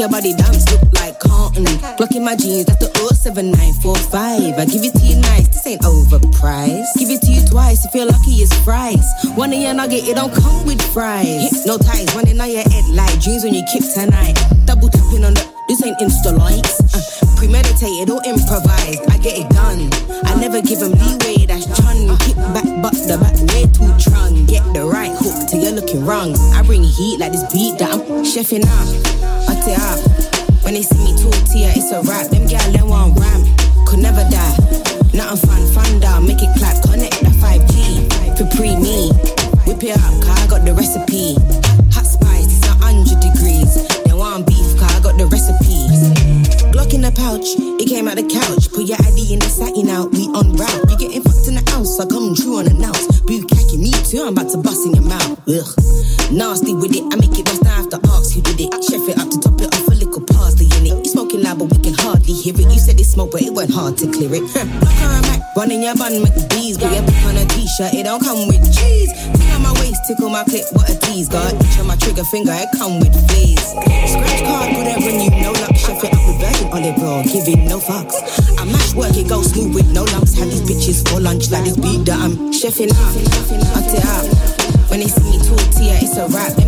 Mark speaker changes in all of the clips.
Speaker 1: Your
Speaker 2: body dance look like cotton. Glock in my jeans, that's the 07945. I give it to you nice, this ain't overpriced. Give it to you twice if you're lucky, it's fries. One in your nugget, it don't come with fries. No ties, running on your head like dreams when you keep tonight. Nasty with it, I make it bust, I have to ask who did it. Chef it up to top it off a little parsley in it. You smoking loud, but we can hardly hear it. You said it smoke, but it went hard to clear it. Block her Mac, running your bun, make bees. Put your pick on a t-shirt, it don't come with cheese. On my waist, tickle my clip, what a tease. Got itch on my trigger finger, it come with fleas. Scratch card, good revenue, no luck. Chef it up with virgin olive oil, giving no fucks. I mash work, it goes smooth with no lumps. Have these bitches for lunch like this beat that I'm chefing up. Hot it to rap.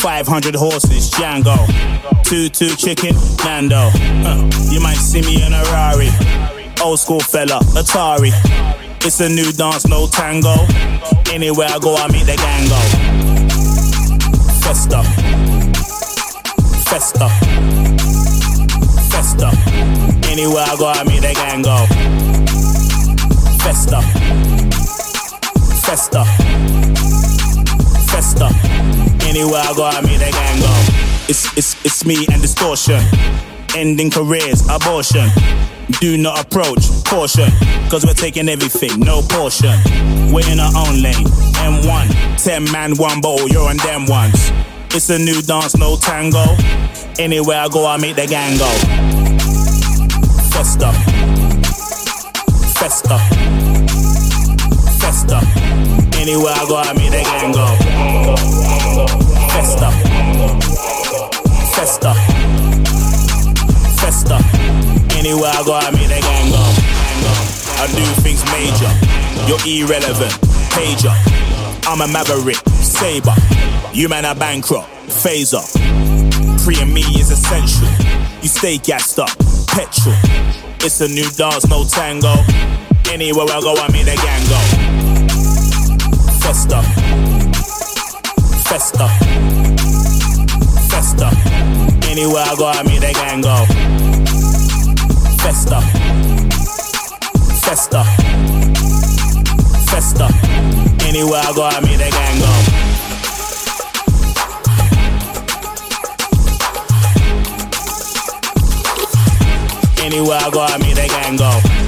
Speaker 3: 500 horses, Django, two two chicken, Nando. Huh. You might see me in a Rari, old school fella, Atari. It's a new dance, no tango. Anywhere I go, I meet the gang go. Festa, festa, festa. Anywhere I go, I meet the gang. Festa. Festa. Festa. Anywhere I go, I meet the gang go. It's, it's, it's me and distortion. Ending careers, abortion. Do not approach, caution. Cause we're taking everything, no portion. We're in our own lane. M1, 10 man, one bowl, you're on them ones. It's a new dance, no tango.
Speaker 4: Anywhere I go, I make the gang go. Festa. Festa. Festa. Anywhere I go, I make the gang go. Festa. Festa. Festa. Anywhere I go, I make the gang go. I do things major. You're irrelevant. Pager. I'm a maverick. Saber. You man are bankrupt. Phaser. and me is essential. You stay gassed up. Petrol. It's a new dance, no tango. Anywhere I go, I make the gang go. Festa. Festa. Festa. Anywhere I go, I make the gang go. Festa. Festa. Festa. Anywhere I go, I make the gang go. Anywhere I go, I make the gang go.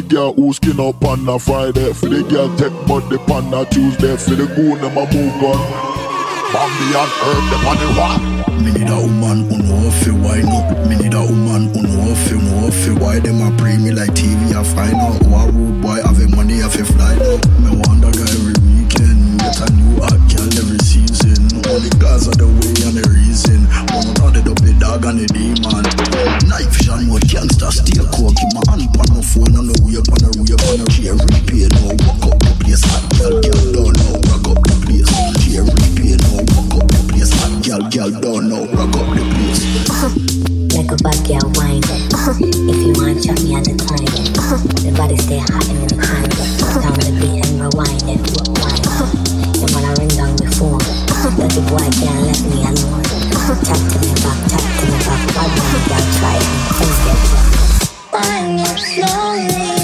Speaker 5: Girl who skin up on a Friday. For the girl take body on a Tuesday. For the goon them a move on. Bambi and herb the one.
Speaker 6: Me need a woman who know fi wine up. Me need a woman who know fi know fi why them a pre me like TV. I find out a rude boy have a money I fi fly. Me want Only guys are the way and the reason. One of the double dog and the demon. Knife shot more gangster still coke. Keep my hand on my phone on the way up on the way up on the care repair. No walk up the place. Hot girl, girl don't know. Rock up the place. Care repair. No walk up the place. Hot girl, girl don't know. Rock up the place. Uh-huh.
Speaker 7: Like a bad girl wine. Uh-huh. If you want, chop me at the time. Uh-huh. The body stay hot and inclined. Down the beat and rewind it. Rewind. Boy can't let me alone. To to man, girl, try get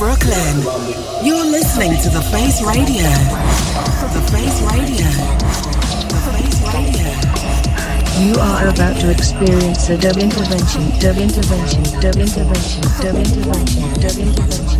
Speaker 4: Brooklyn, you're listening to The Face Radio. The Face Radio. The Face Radio.
Speaker 8: You are about to experience a dub intervention, dub intervention, dub intervention, dub intervention, dub intervention.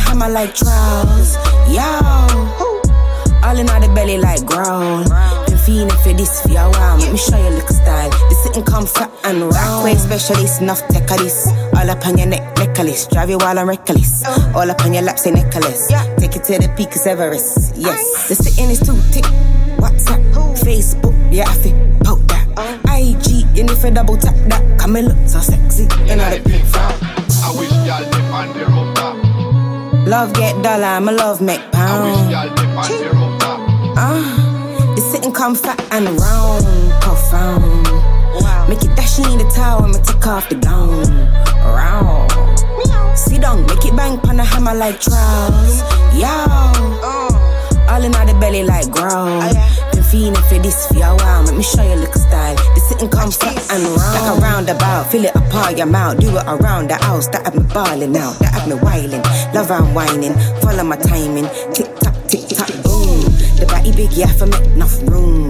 Speaker 2: Hammer like trials. Yo. All in all the belly like growl. Been feeling for this for a while. Make me show you look style. The sitting come fat and round. Way specialist, enough take of this. All up on your neck, necklace. Drive you while I'm reckless. All up on your lap, say necklace. Take it to the peak of Everest. Yes. The sitting is too thick. WhatsApp, Facebook, yeah, I feel poke that. Uh-huh. IG, you need for double tap that. Come and look so sexy. You know the big
Speaker 9: I wish y'all live on the rooftop.
Speaker 2: Love get dollar, I'ma love make pound.
Speaker 9: wish y'all live on the rooftop.
Speaker 2: Uh, the sitting come fat and round, profound. Make it dashy in the tower, I'ma take off the gown. Round. See Sit down, make it bang pan a hammer like trials. Yo. All in the belly like growl. Been feeling for this for a while. Let me show you look style. The sitting come fat and round. Like a roundabout. Fill it apart your mouth. Do it around the house. That have me balling out. That have me whiling. Love and whining. Follow my timing. Tick tock, tick tock, boom. The body big, yeah, for make enough room.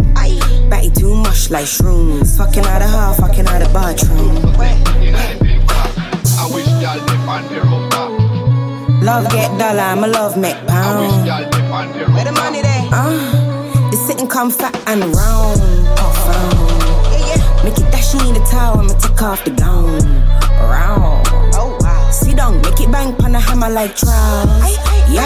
Speaker 2: Batty too much like shrooms. Fucking out of her, fucking out of bathroom.
Speaker 9: I wish y'all dip on the rooftop.
Speaker 2: Love get dollar, I'ma love make pound.
Speaker 9: Where the money there?
Speaker 2: Uh, the sitting come fat and round. Make it dash in the tower, I'ma take off the gown. Round. Oh wow. Sit down, make it bang pan a hammer like trials. Yo.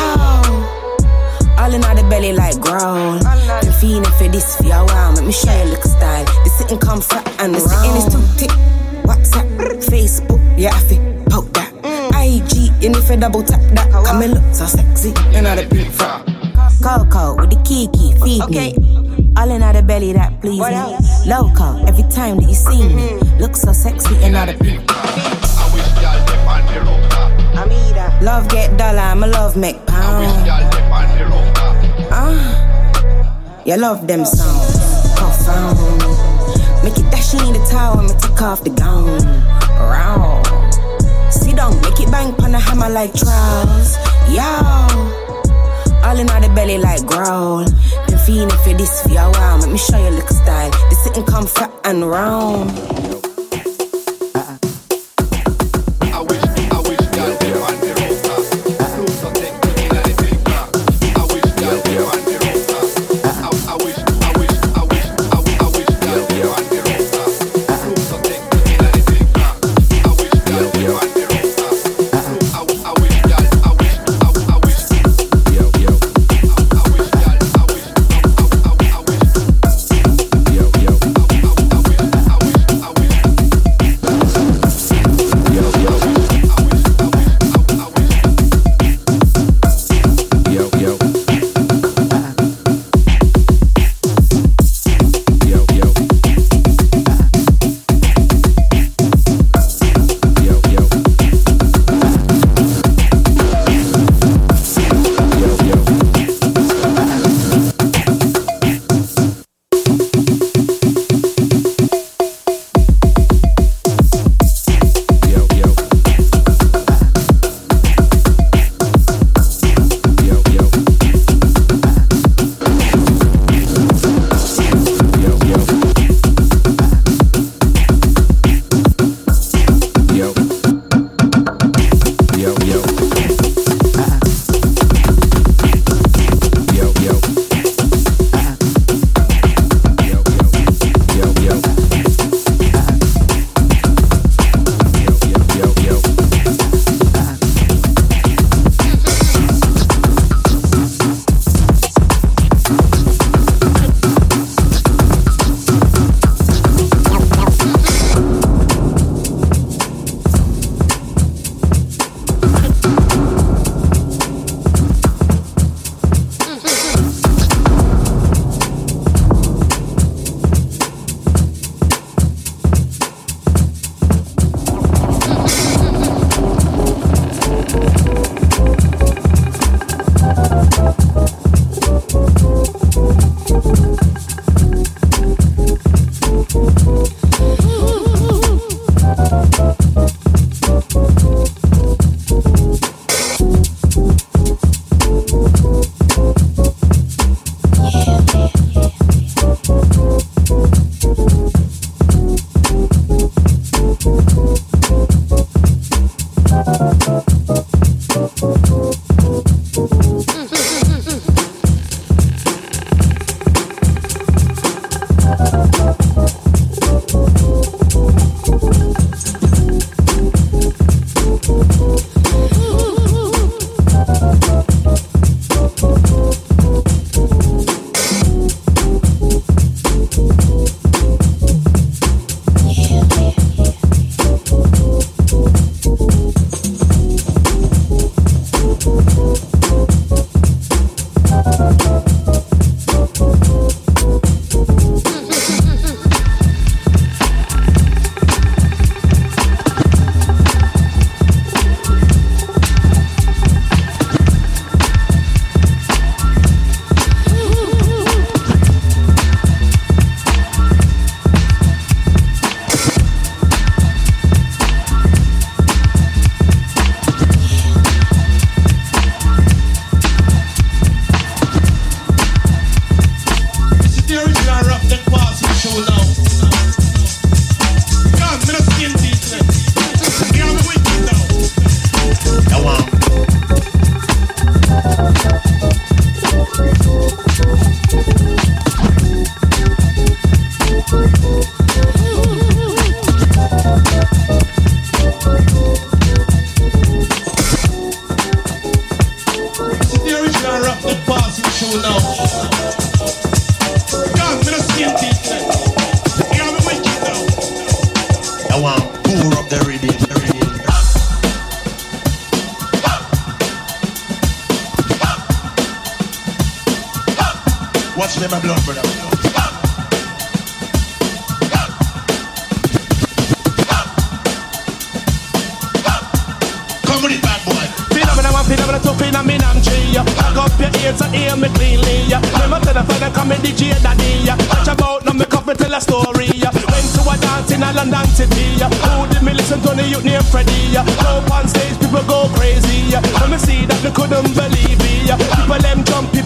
Speaker 2: All in all the belly like growl. Been feeling for this for a while. Make me show you look style. The sitting come fat and the sitting is too thick. WhatsApp, Facebook, yeah, I feel poke that. IG, you need to double tap that. Come and look so sexy, you know the big fat. Coco with the kiki, feed me. All in the belly that please me. Loco, every time that you see me. Look so sexy, you know the big Love get dollar, I'ma love make pound. Uh, you love them songs, profound. Make it dash in the tower, I'ma take off the gown. Round. Sit down, make it bang pan a hammer like trials. Yo. All in the belly like growl. Feeling for this for a while. Make me show you look style. The sitting come fat and round.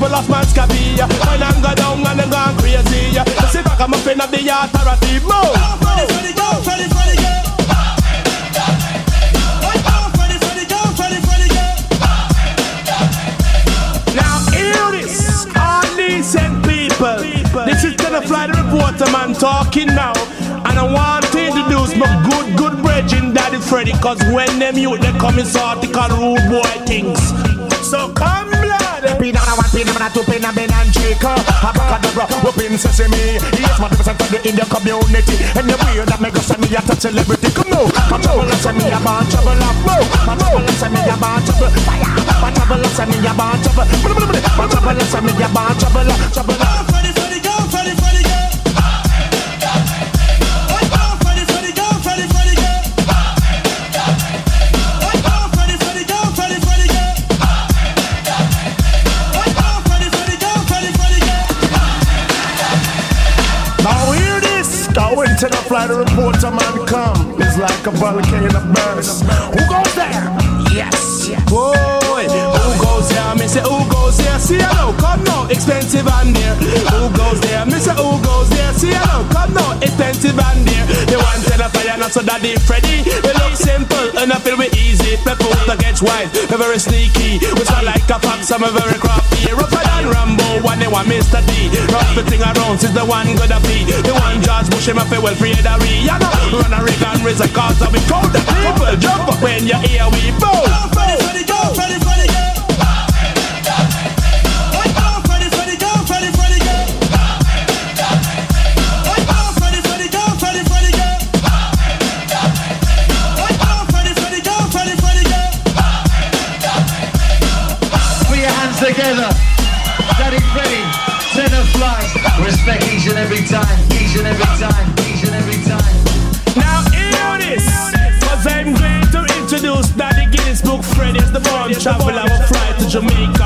Speaker 3: Jump, people off man's cabby. When I go down and they gone crazy. See back, I'm up in the authority. Move! Freddy, Freddy, go, Freddy, Freddy, oh, go. Now hear this, people. This is gonna fly the reporter man talking now. And I want to introduce my good, good brethren, Daddy Freddy, cause when them youth they come in article rude boy things. So come.
Speaker 10: Pin on a one, pin on a two, pin on Ben and Jacob. Abracadabra, open sesame. Yes, my percent of the Indian community. And the way that make us send me a touch celebrity. Come on, my trouble, send me a bad trouble. Mo, my trouble, send me a bad trouble. Fire, my trouble, send me a bad trouble. My trouble, send me a bad trouble. Trouble. Flight, the reporter man come. It's like a volcano burst. Who goes there? Yes.
Speaker 3: Boy, who goes there? Me say who goes there? See hello, come now, expensive and dear. Who goes there? Me say who goes there? See hello, come now, expensive and dear. They want to the fire, not so daddy Freddy. We look simple and I feel we easy. People against wild, we very sneaky. We sound like a fox, a very crafty. Rougher than Rambo, one they want Mr. D. Rough the thing around, since the one gonna be. The one George Bush, him a feel well free re. You know, run a rig and raise a cause of we crowd the people. Jump up when you hear we bow.
Speaker 11: Time, each and every time, each and every time.
Speaker 3: Now hear this, I'm going to introduce Daddy Guinness Book as the traveler to Jamaica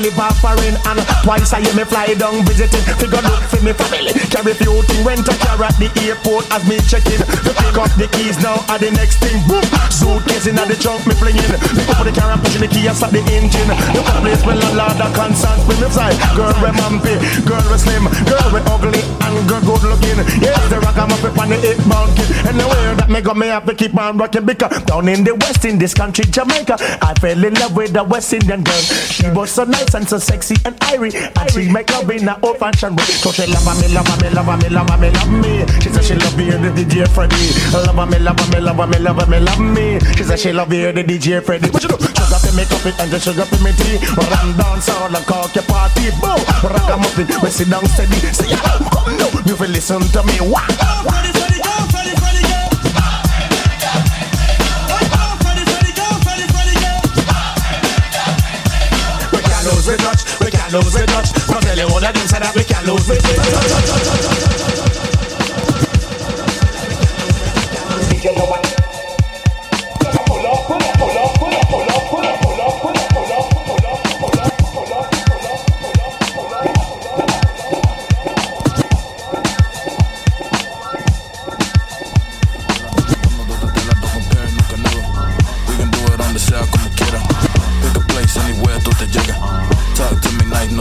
Speaker 10: live a foreign And twice a year me fly down visiting? Figure look for me family Carry few thing Rent a car at the airport as me check in. To pick up the keys now at the next thing. Boom! Suitcase in the trunk me flinging. Me open the car and pushing the key and start the engine. Look at The place landlord a constant With me side Girl we mumpy, girl we slim Girl we ugly and girl good looking. Yes, the rock I'm up on the eight kid And that me got me have to keep on rocking Because down in the west in this country Jamaica I fell in love with a West Indian girl. She was so nice and so sexy and irie And she make love in a old fashioned way. So she love me, love me, love me, love me, love me. She said she love me, the DJ Freddy. Love me, love me, love me, love me, love me. She said she love me, the DJ Freddy. What you do? Sugar make up it and just sugar to me tea. Ram dance all and cock your party Boom! Rock a muffin, we sit down steady. Say yeah, come now, you feel listen to me. Wow! Lose the touch, we can't lose the touch. I'll tell you all of them say that we can't lose the
Speaker 12: We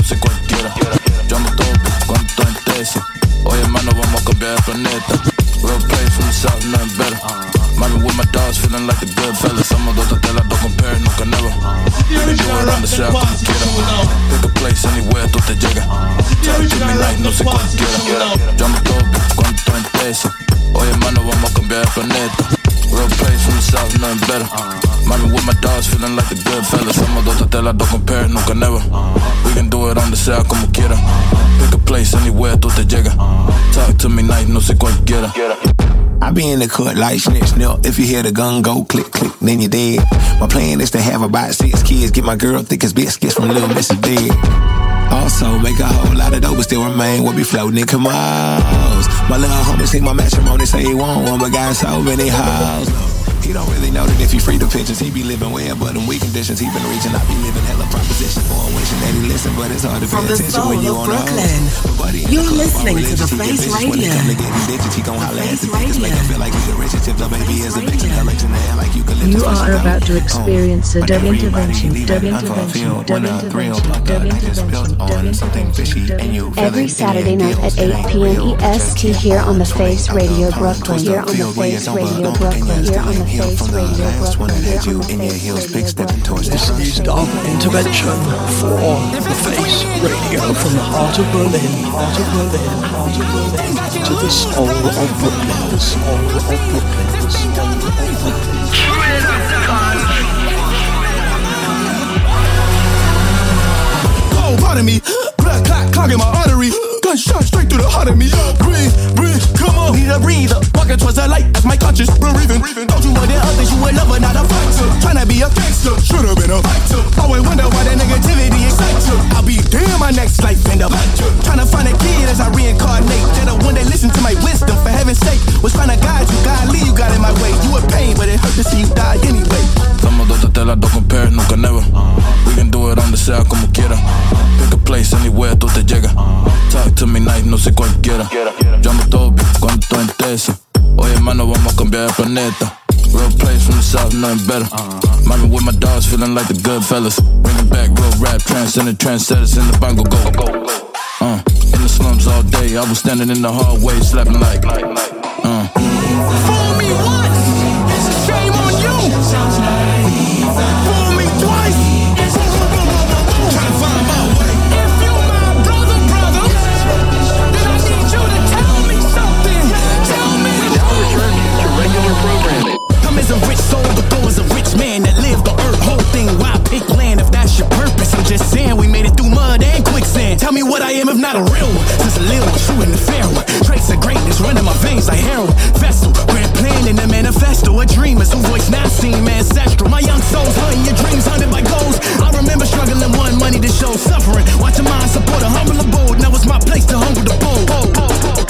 Speaker 13: Soy cual te llegas. Talk to me night, no sé cualquiera.
Speaker 12: I be in the cut like snip, snip. If you hear the gun go click, click, then you're dead. My plan is to have about six kids. Get my girl thick as biscuits from Little Mrs. Big. Also, make a whole lot of dough, but still remain. We'll be floating in Camos. My little homie see my matrimony, say he want one, but got so many hoes. He don't really know that if he free the pictures, he be living well, but in weak conditions, he been reaching. I be living hella proposition for him, wishing that he listen, but it's hard to
Speaker 2: From
Speaker 12: pay
Speaker 2: the
Speaker 12: attention
Speaker 2: soul
Speaker 12: when you
Speaker 2: of
Speaker 12: on the
Speaker 2: Brooklyn,
Speaker 12: hoe. But buddy, in
Speaker 2: you're
Speaker 12: club,
Speaker 2: listening
Speaker 12: on
Speaker 2: to the
Speaker 12: religious,
Speaker 2: Face
Speaker 12: vicious. When it
Speaker 2: Radio.
Speaker 12: come to getting bitches, he gon' holler at the bitches, make him feel like he the richest. If the baby is a bitch, collection and like you can lift
Speaker 8: You are about to experience a dub
Speaker 12: Whenever you
Speaker 8: intervention, dub intervention, dub
Speaker 12: When a thrill
Speaker 8: intervention, dub
Speaker 12: up like it's built
Speaker 8: intervention,
Speaker 12: on something fishy and you feel
Speaker 14: Every Saturday night at 8 p.m. EST here on the Face Radio Brooklyn. Here on the Face Radio Brooklyn. Here on the Face Radio Brooklyn. Here on the Face Radio Brooklyn.
Speaker 15: This is Dub Intervention for the Face Radio from the heart of Berlin, heart of Berlin, heart of Berlin, to the soul of Brooklyn, the soul of Brooklyn, the soul of Brooklyn.
Speaker 10: Oh, pardon me. Blood clot clogging my artery. Gunshot straight through the heart of me. Breathe, breathe, come on. Need a breather. Walking towards the light as my conscience breathing. Don't you want the others? You a lover, not a fighter. Tryna be a gangster. Should've been a fighter. Always wonder why that negativity excites you. I'll be damn my next life end up. Tryna find a kid as I reincarnate. They're the one that listen to my wisdom. For heaven's sake, was trying to guide you. Godly, you got in my way. You a pain, but it hurt to see you die anyway.
Speaker 13: Somos dos te la dos compare, nunca never. We can do it on the sea como quiera. Place anywhere, tú te llegas. Talk to me night, no sé cualquiera. Yo amo todo, cuando tú entesa. Oye, hermano, vamos a cambiar el planeta. Real place from the south, nothing better. Mommy with my dogs, feeling like the good fellas. Bringing back real rap, transcending trendsetters in the bongo go. Uh, in the slums all day, I was standing in the hallway, slapping like. Uh.
Speaker 10: A rich soul, but go as a rich man that lived the earth. Whole thing, why pick land if that's your purpose? I'm just saying we made it through mud and quicksand. Tell me what I am if not a real one. Since a little one, shooting the fair one. Traits of greatness running my veins like heroin. Vessel, grand plan in the manifesto. A dreamers who voice not seen ancestral. My young souls hunting your dreams hunted by goals. I remember struggling, one money to show suffering. Watching mine support a humble abode. Now it's my place to humble the bold.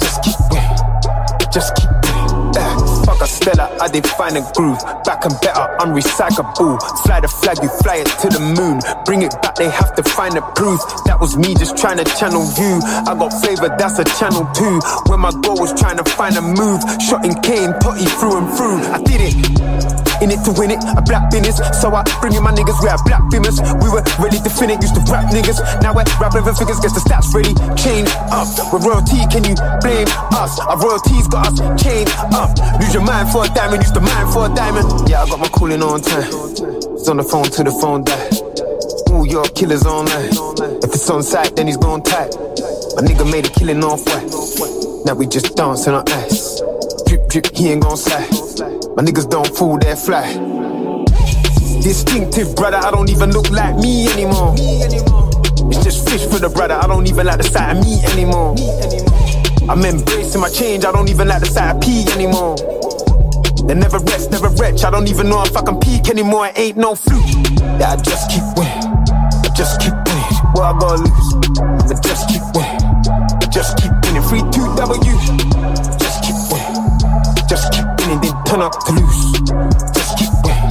Speaker 10: Just keep winning. Just keep winning. Uh, fuck a Stella, I define a groove. Back and better, unrecyclable. Fly the flag, you fly it to the moon. Bring it back, they have to find the proof. That was me just trying to channel you. I got flavor, that's a channel too. When my goal was trying to find a move, shot in cane, totty through and through. I did it. In it to win it, a black business. So I bring in my niggas, we are black bimmers. We were ready to fin it, used to rap niggas. Now we're rapping for figures, guess the stats ready. Chain up. With royalty, can you blame us? Our royalties got us chained up. Lose your mind for a diamond, used to mine for a diamond. Yeah, I got my cooling on time. It's on the phone till the phone die. All your killers online. If it's on site, then he's gone tight. My nigga made a killing off white. Now we just dancing on ass. Drip, drip, he ain't gon' slide. My niggas don't fool, they fly. Distinctive brother, I don't even look like me anymore. It's just fish for the brother, I don't even like the sight of me anymore. I'm embracing my change, I don't even like the sight of P anymore. They never rest, never wretch, I don't even know if I can peak anymore, it ain't no fluke. Yeah, I just keep winning, I just keep winning. What I gotta lose? I just keep winning, I just keep winning. Free 2W, just keep winning, just keep turn up to lose. Just keep winning,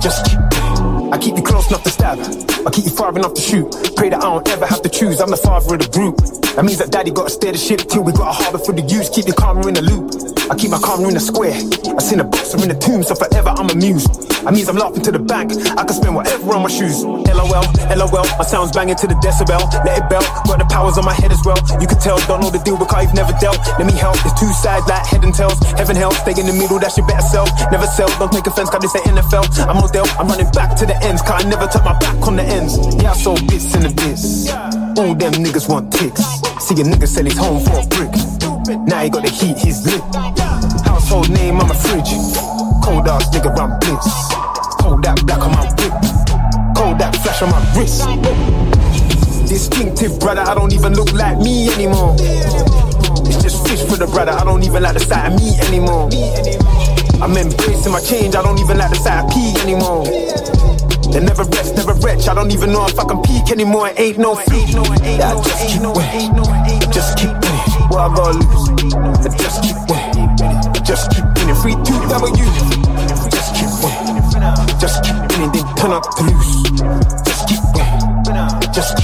Speaker 10: just keep winning. I keep you close enough to stab, I keep you far enough to shoot. Pray that I don't ever have to choose, I'm the father of the group. That means that daddy gotta steer the ship till we got a harbor for the use. Keep your karma in the loop. I keep my karma in the square. I seen a boxer in the tomb, so forever I'm amused. I means I'm laughing to the bank. I can spend whatever on my shoes. LOL, LOL, my sounds banging to the decibel. Let it belt, got the powers on my head as well. You can tell, don't know the deal but because you've never dealt. Let me help, it's two sides like head and tails. Heaven hell, stay in the middle, that's your better self. Never sell, don't take offense, cause this ain't NFL. I'm Odell, I'm running back to the ends, cause I never turn my back on the ends. Yeah, I sold bits in the bits. All them niggas want ticks. See a nigga sell his home for a brick. Now he got the heat, he's lit. Household name on my fridge. Cold ass nigga run blitz. Cold that black on my whip. Cold that flash on my wrist. Distinctive brother, I don't even look like me anymore. It's just fish for the brother, I don't even like the sight of me anymore. I'm embracing my change, I don't even like the sight of P anymore. They never rest, never wretch. I don't even know if I can peak anymore. It ain't no. Yeah, I just keep winning. Just keep winning. What I gotta lose? I just keep winning. Just keep winning. Free two W. Just keep winning. Just keep winning. Then turn up to lose. Just keep winning. Just keep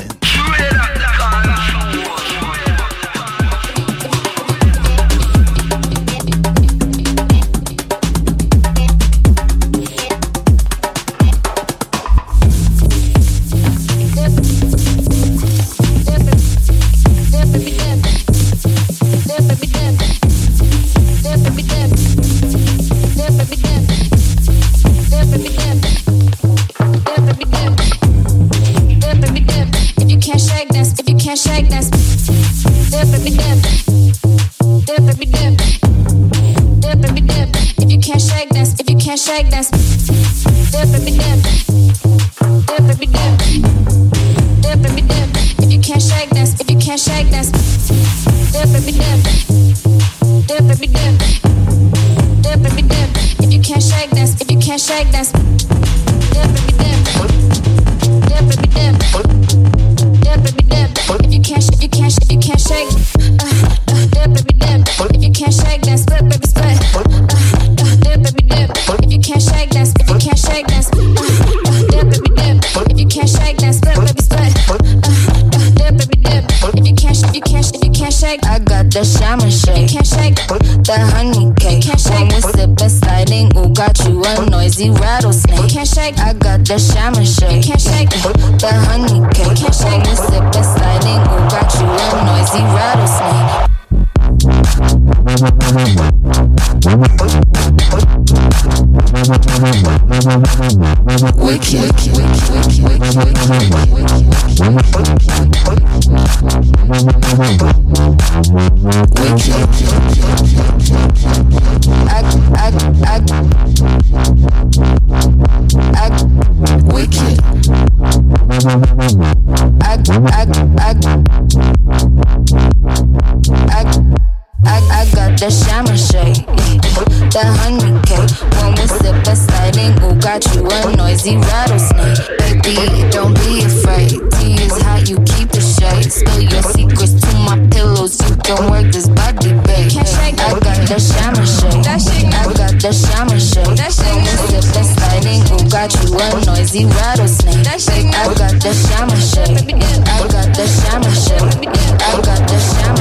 Speaker 16: Sliding, ooh, got you a noisy rattlesnake. I got the shake. I got the shake. I got the shake.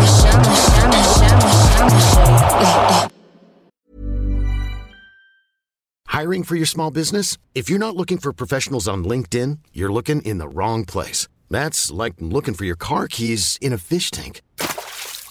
Speaker 17: Hiring for your small business? If you're not looking for professionals on LinkedIn, you're looking in the wrong place. That's like looking for your car keys in a fish tank.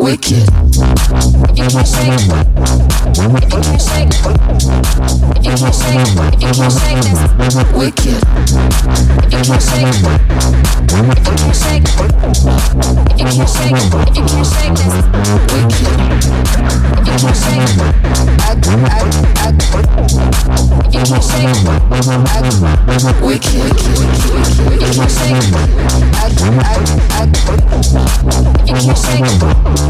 Speaker 16: Wicked.
Speaker 18: If you can't shake, if you can't shake, if you can't shake, if you can't shake this,
Speaker 16: Wicked.
Speaker 18: if you can't shake, if you can't shake, if you can't shake, if you can't shake this,
Speaker 16: Wicked.
Speaker 18: if you can't shake,
Speaker 16: I, I, I,
Speaker 18: if you can't shake,
Speaker 16: I, wicked.
Speaker 18: if you can't shake,
Speaker 16: I, I, I,
Speaker 18: if you can't shake,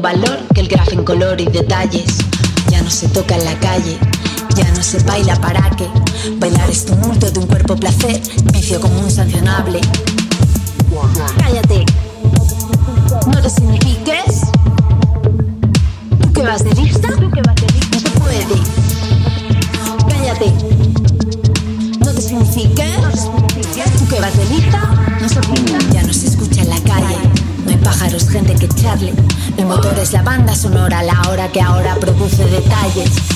Speaker 19: valor que el grafo en color y detalles. Ya no se toca en la calle, ya no se baila para qué. Bailar es tumulto de un cuerpo placer, vicio común sancionable. sonora la hora que ahora produce detalles.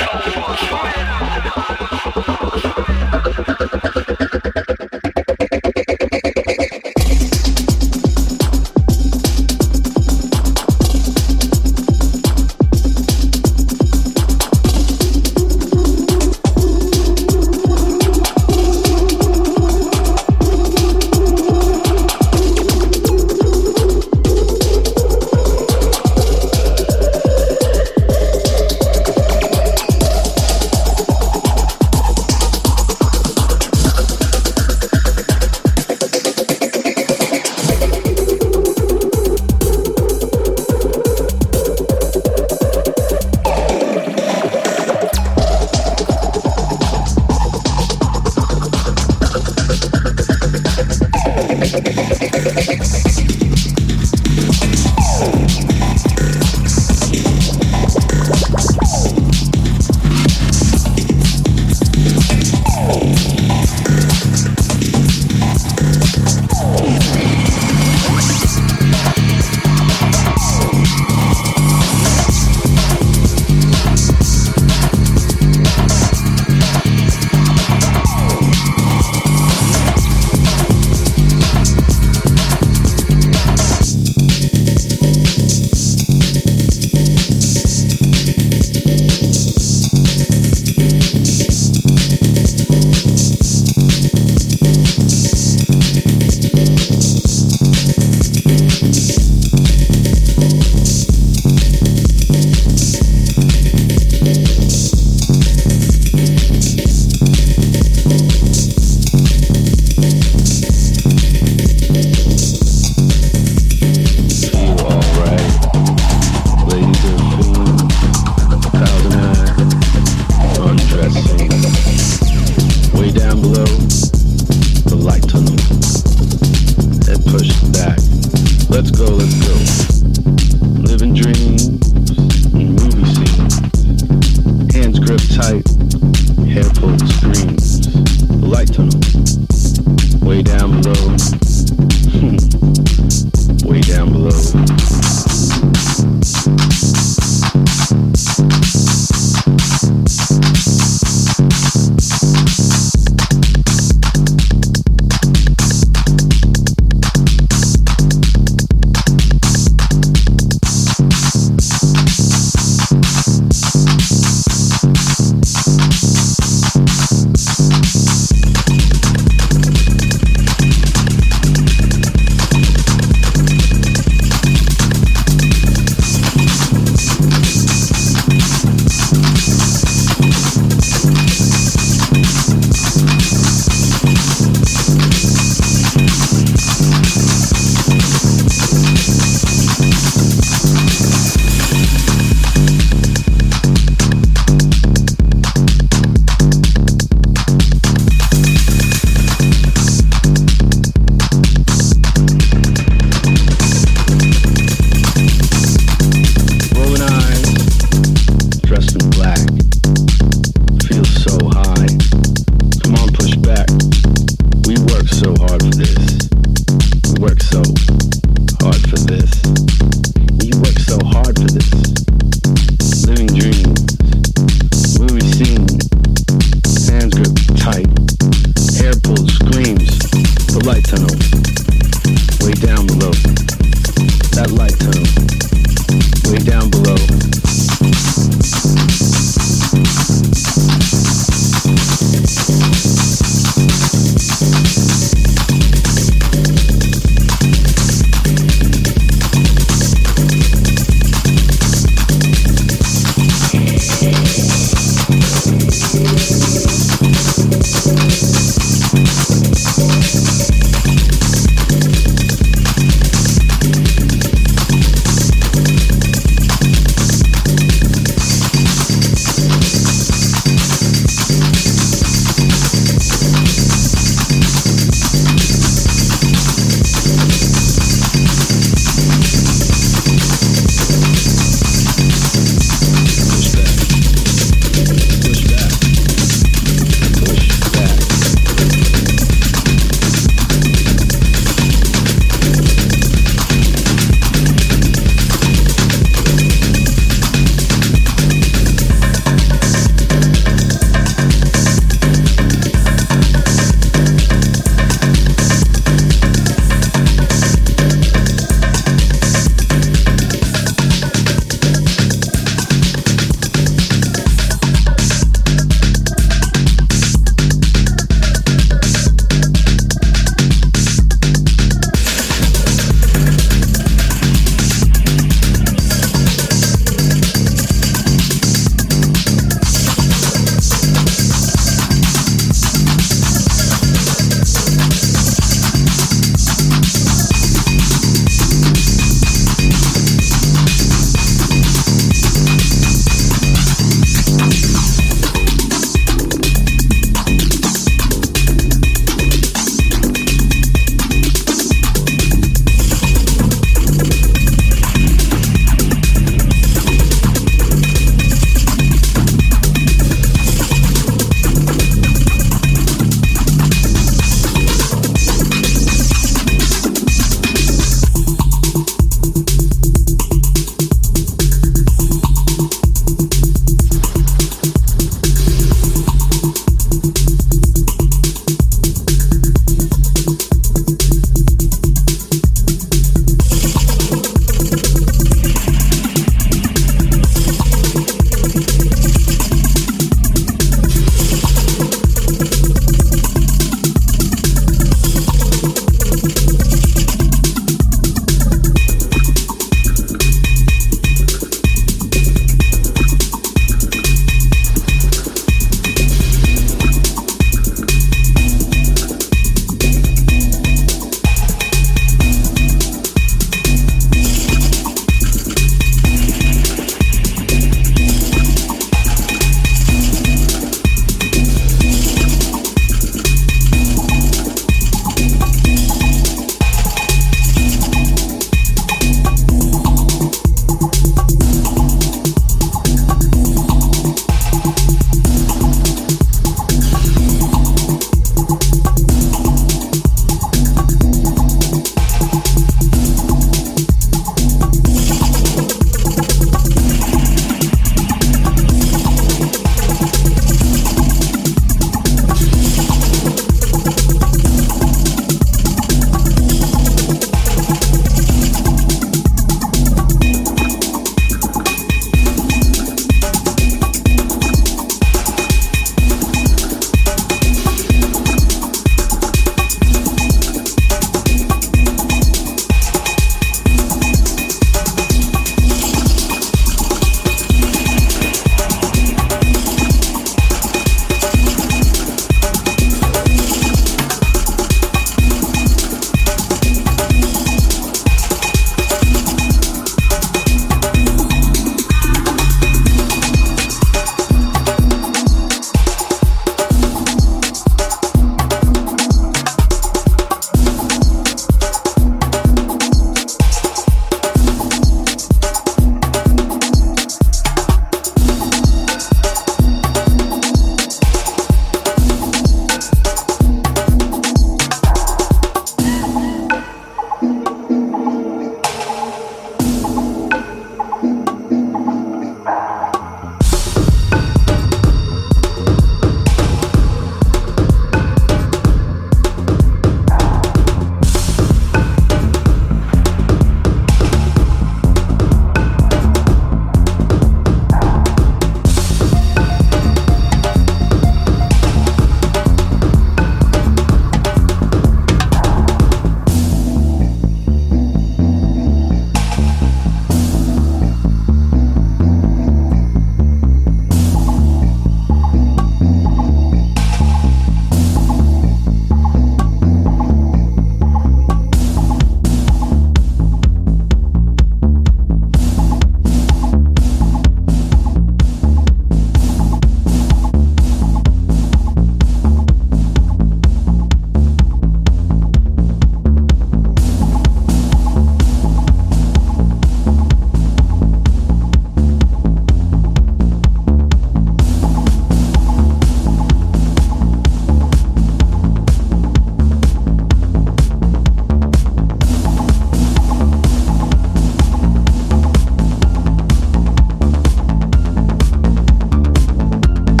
Speaker 20: Thank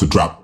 Speaker 5: to drop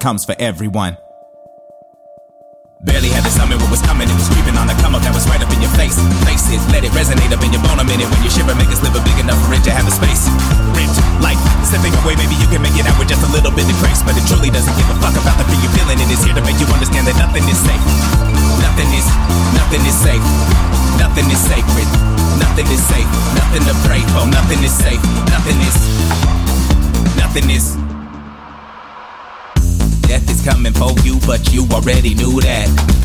Speaker 21: comes for everyone. Barely had to summon what was coming, it was creeping on the come up that was right up in your face. Face it, let it resonate up in your bone a minute. When you shiver, make us live a big enough for it to have a space. Ripped, life, slipping away, maybe you can make it out with just a little bit of grace. But it truly doesn't give a fuck about the fear you're feeling. It is here to make you understand that nothing is safe. Nothing is, nothing is safe. Nothing is sacred. Nothing is safe. Nothing to pray for. Nothing is safe. Nothing is, nothing is. Coming for you, but you already knew that.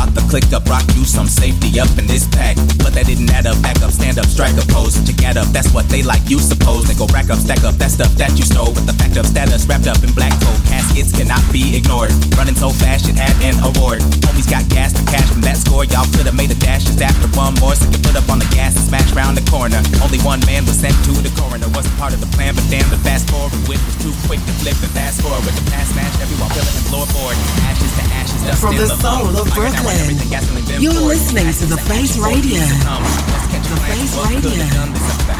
Speaker 21: Thought the click up rock you some safety up in this pack. But that didn't add up, back up, stand up, strike a pose. To get up, that's what they like, you suppose. They go rack up, stack up, that stuff that you stole. With the fact of status wrapped up in black coat. Caskets cannot be ignored. Running so fast, it had an award. Homies got gas to cash from that score. Y'all could have made a dash just after one more. So you put up on the gas and smash round the corner. Only one man was sent to the coroner. Wasn't part of the plan, but damn, the fast forward whip was too quick to flip the fast forward. With the past smash, everyone feeling the floorboard. Ashes to ashes, dust
Speaker 4: From the soul of Brooklyn,
Speaker 21: everything
Speaker 4: you're listening to The Face Radio. The Face Radio.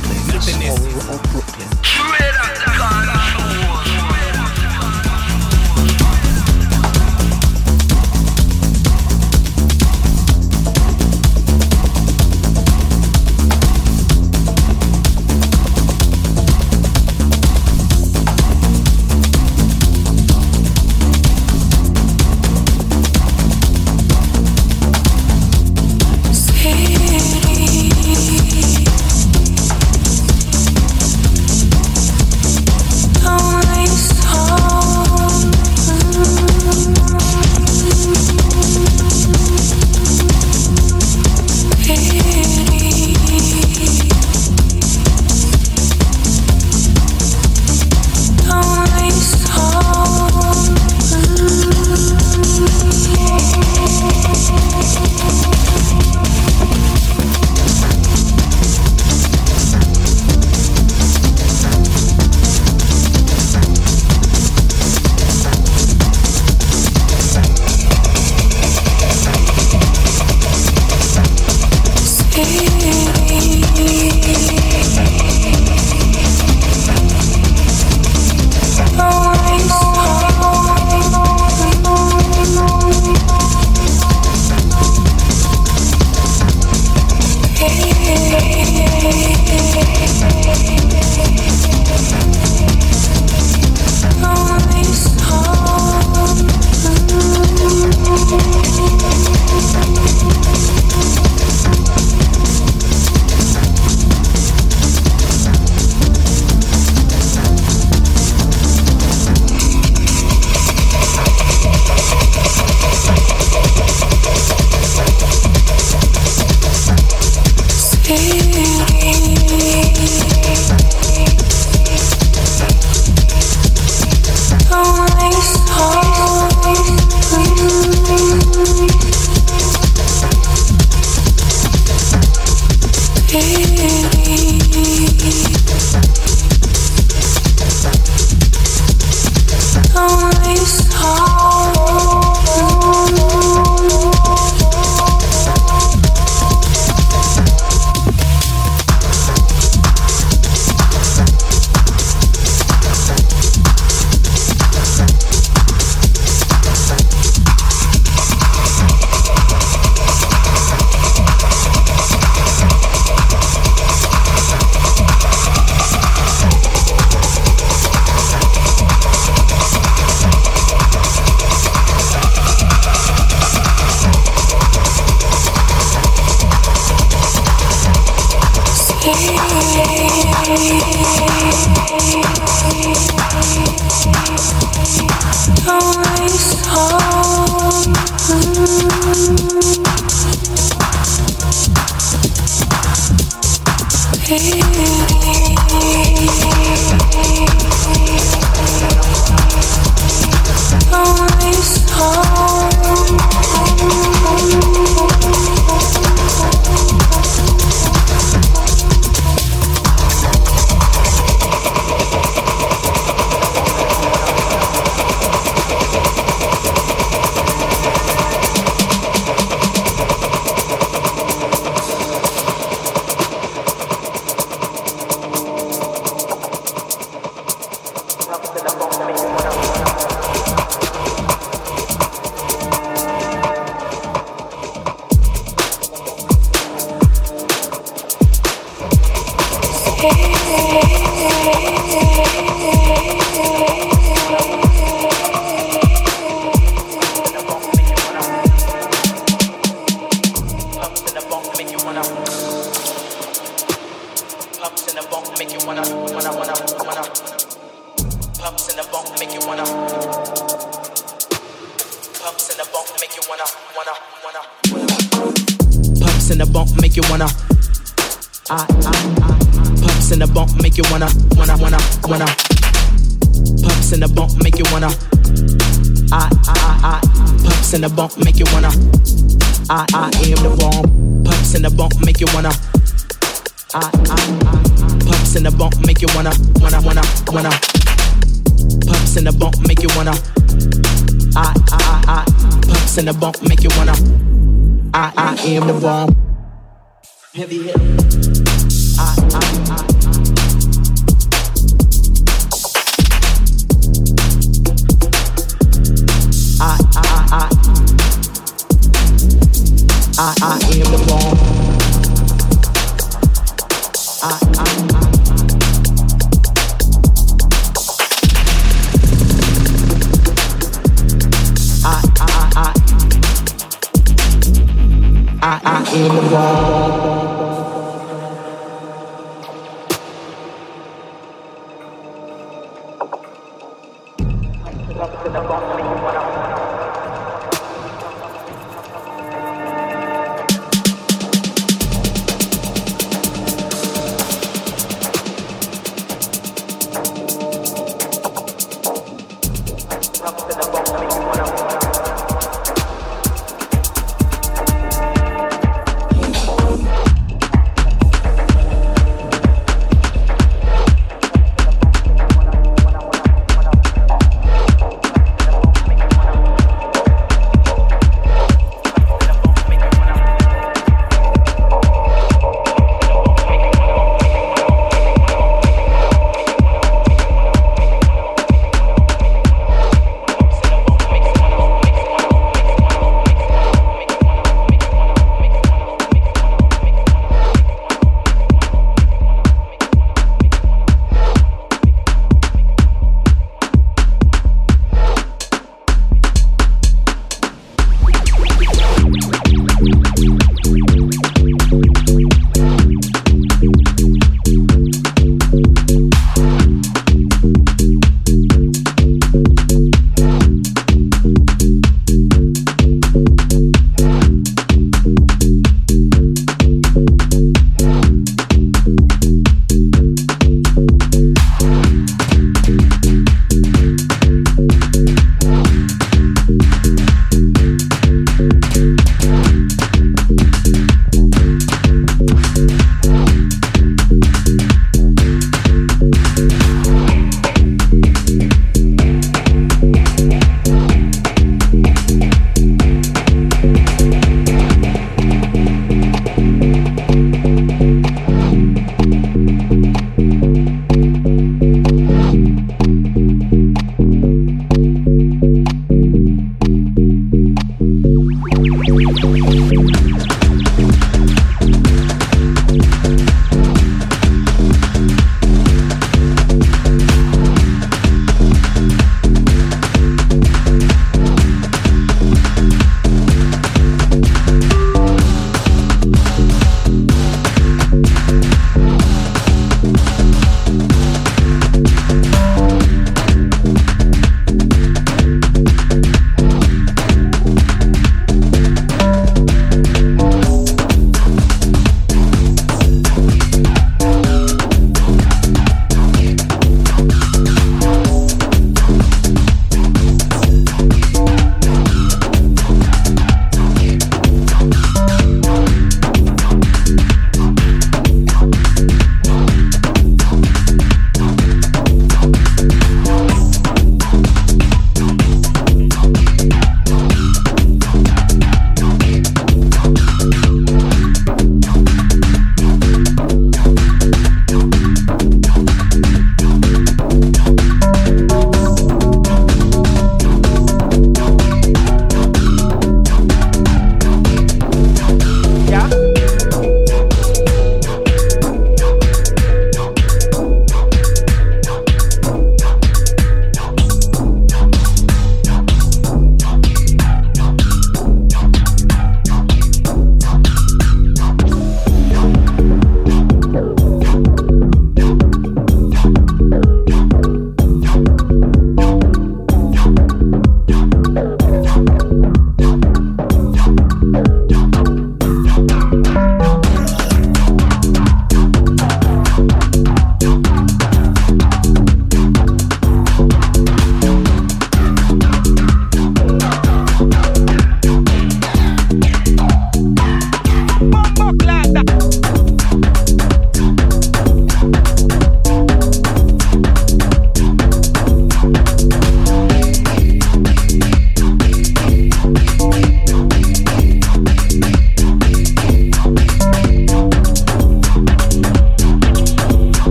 Speaker 15: the soul of Brooklyn.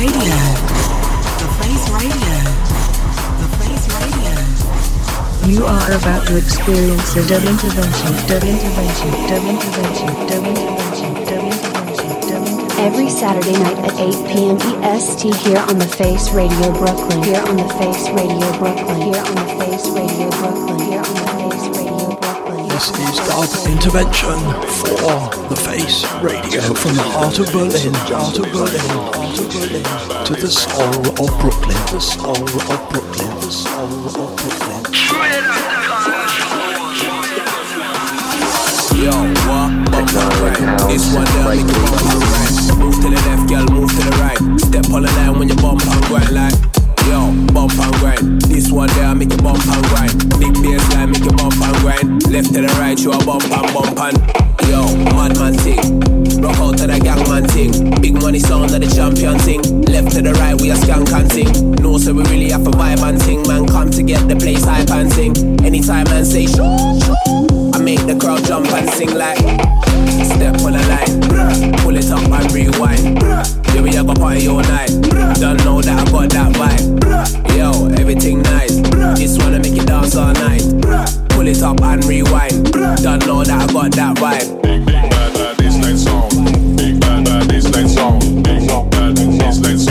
Speaker 4: Radio. The Face Radio. The Face Radio.
Speaker 8: You are about to experience a dub intervention, dub intervention, dub intervention, dub intervention, dub intervention, dub intervention.
Speaker 14: Every Saturday night at 8 p.m. EST here on the Face Radio Brooklyn. Here on the Face Radio Brooklyn. Here on the Face Radio Brooklyn. Here on the Face Radio Brooklyn.
Speaker 15: This is Dub Intervention for the Face Radio from the heart of Berlin, heart of Berlin, heart of Berlin, to the soul of Brooklyn, the soul of Brooklyn, the soul of Brooklyn.
Speaker 12: Yo, what? This one down. Move to the left, girl, move to the right. Step on the line when you bump grind like. Yo, bump and grind. This one there, I make you bump and grind. Big bass line, make you bump and grind. Left to the right, you a bump and bump and. Yo, madman thing. Rock out to the gangman thing. Big money sound of the champion thing. Left to the right, we a skank and thing. No, so we really have a vibe and thing. Man, come to get the place hype and sing. Anytime man say shoo, shoo. I make the crowd jump and sing like Step on the line Pull it up and rewind Yeah, we have a party all night Don't know that I got that vibe Yo, everything nice Just wanna make you dance all night Pull it up and rewind Don't know that I got that vibe
Speaker 22: Big bad bad bassline song. Big bad bad bassline song. Big bad bassline song.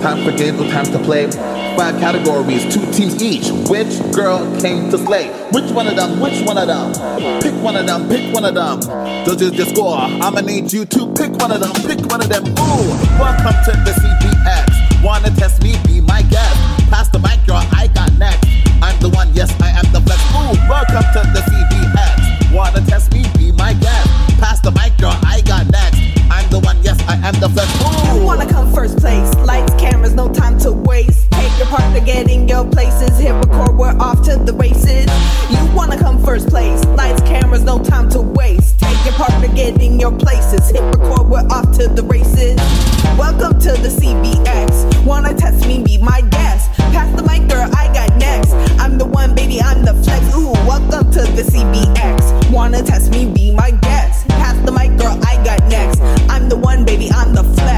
Speaker 23: Time for games, no time to play. Five categories, two teams each. Which girl came to slay? Which one of them? Which one of them? Pick one of them, pick one of them. Judges the score. I'ma need you to pick one of them, pick one of them. Ooh, welcome to the CBX. Wanna test me? Be my guest. Pass the mic, girl, I got next. I'm the one, yes, I am the flex. Ooh, welcome to the CBX.
Speaker 2: Your places. Hit record, we're off to the races. You wanna come first place? Lights, cameras, no time to waste. Take your partner, get in your places. Hit record, we're off to the races. Welcome to the CBX. Wanna test me? Be my guest. Pass the mic, girl, I got next. I'm the one, baby, I'm the flex. Ooh, welcome to the CBX. Wanna test me? Be my guest. Pass the mic, girl, I got next. I'm the one, baby, I'm the flex.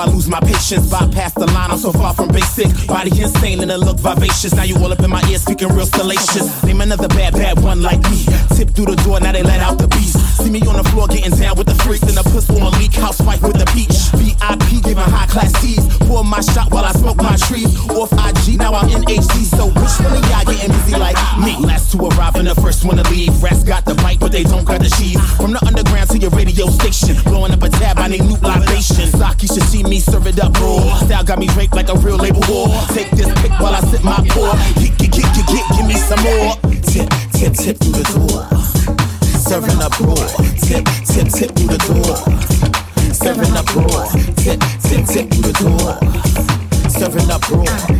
Speaker 24: I
Speaker 10: lose my patience, bypass tip, tip through the door. Serving up raw, tip, tip, tip through the door. Serving up raw, tip, tip, tip through the door. Serving up raw.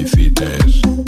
Speaker 25: If.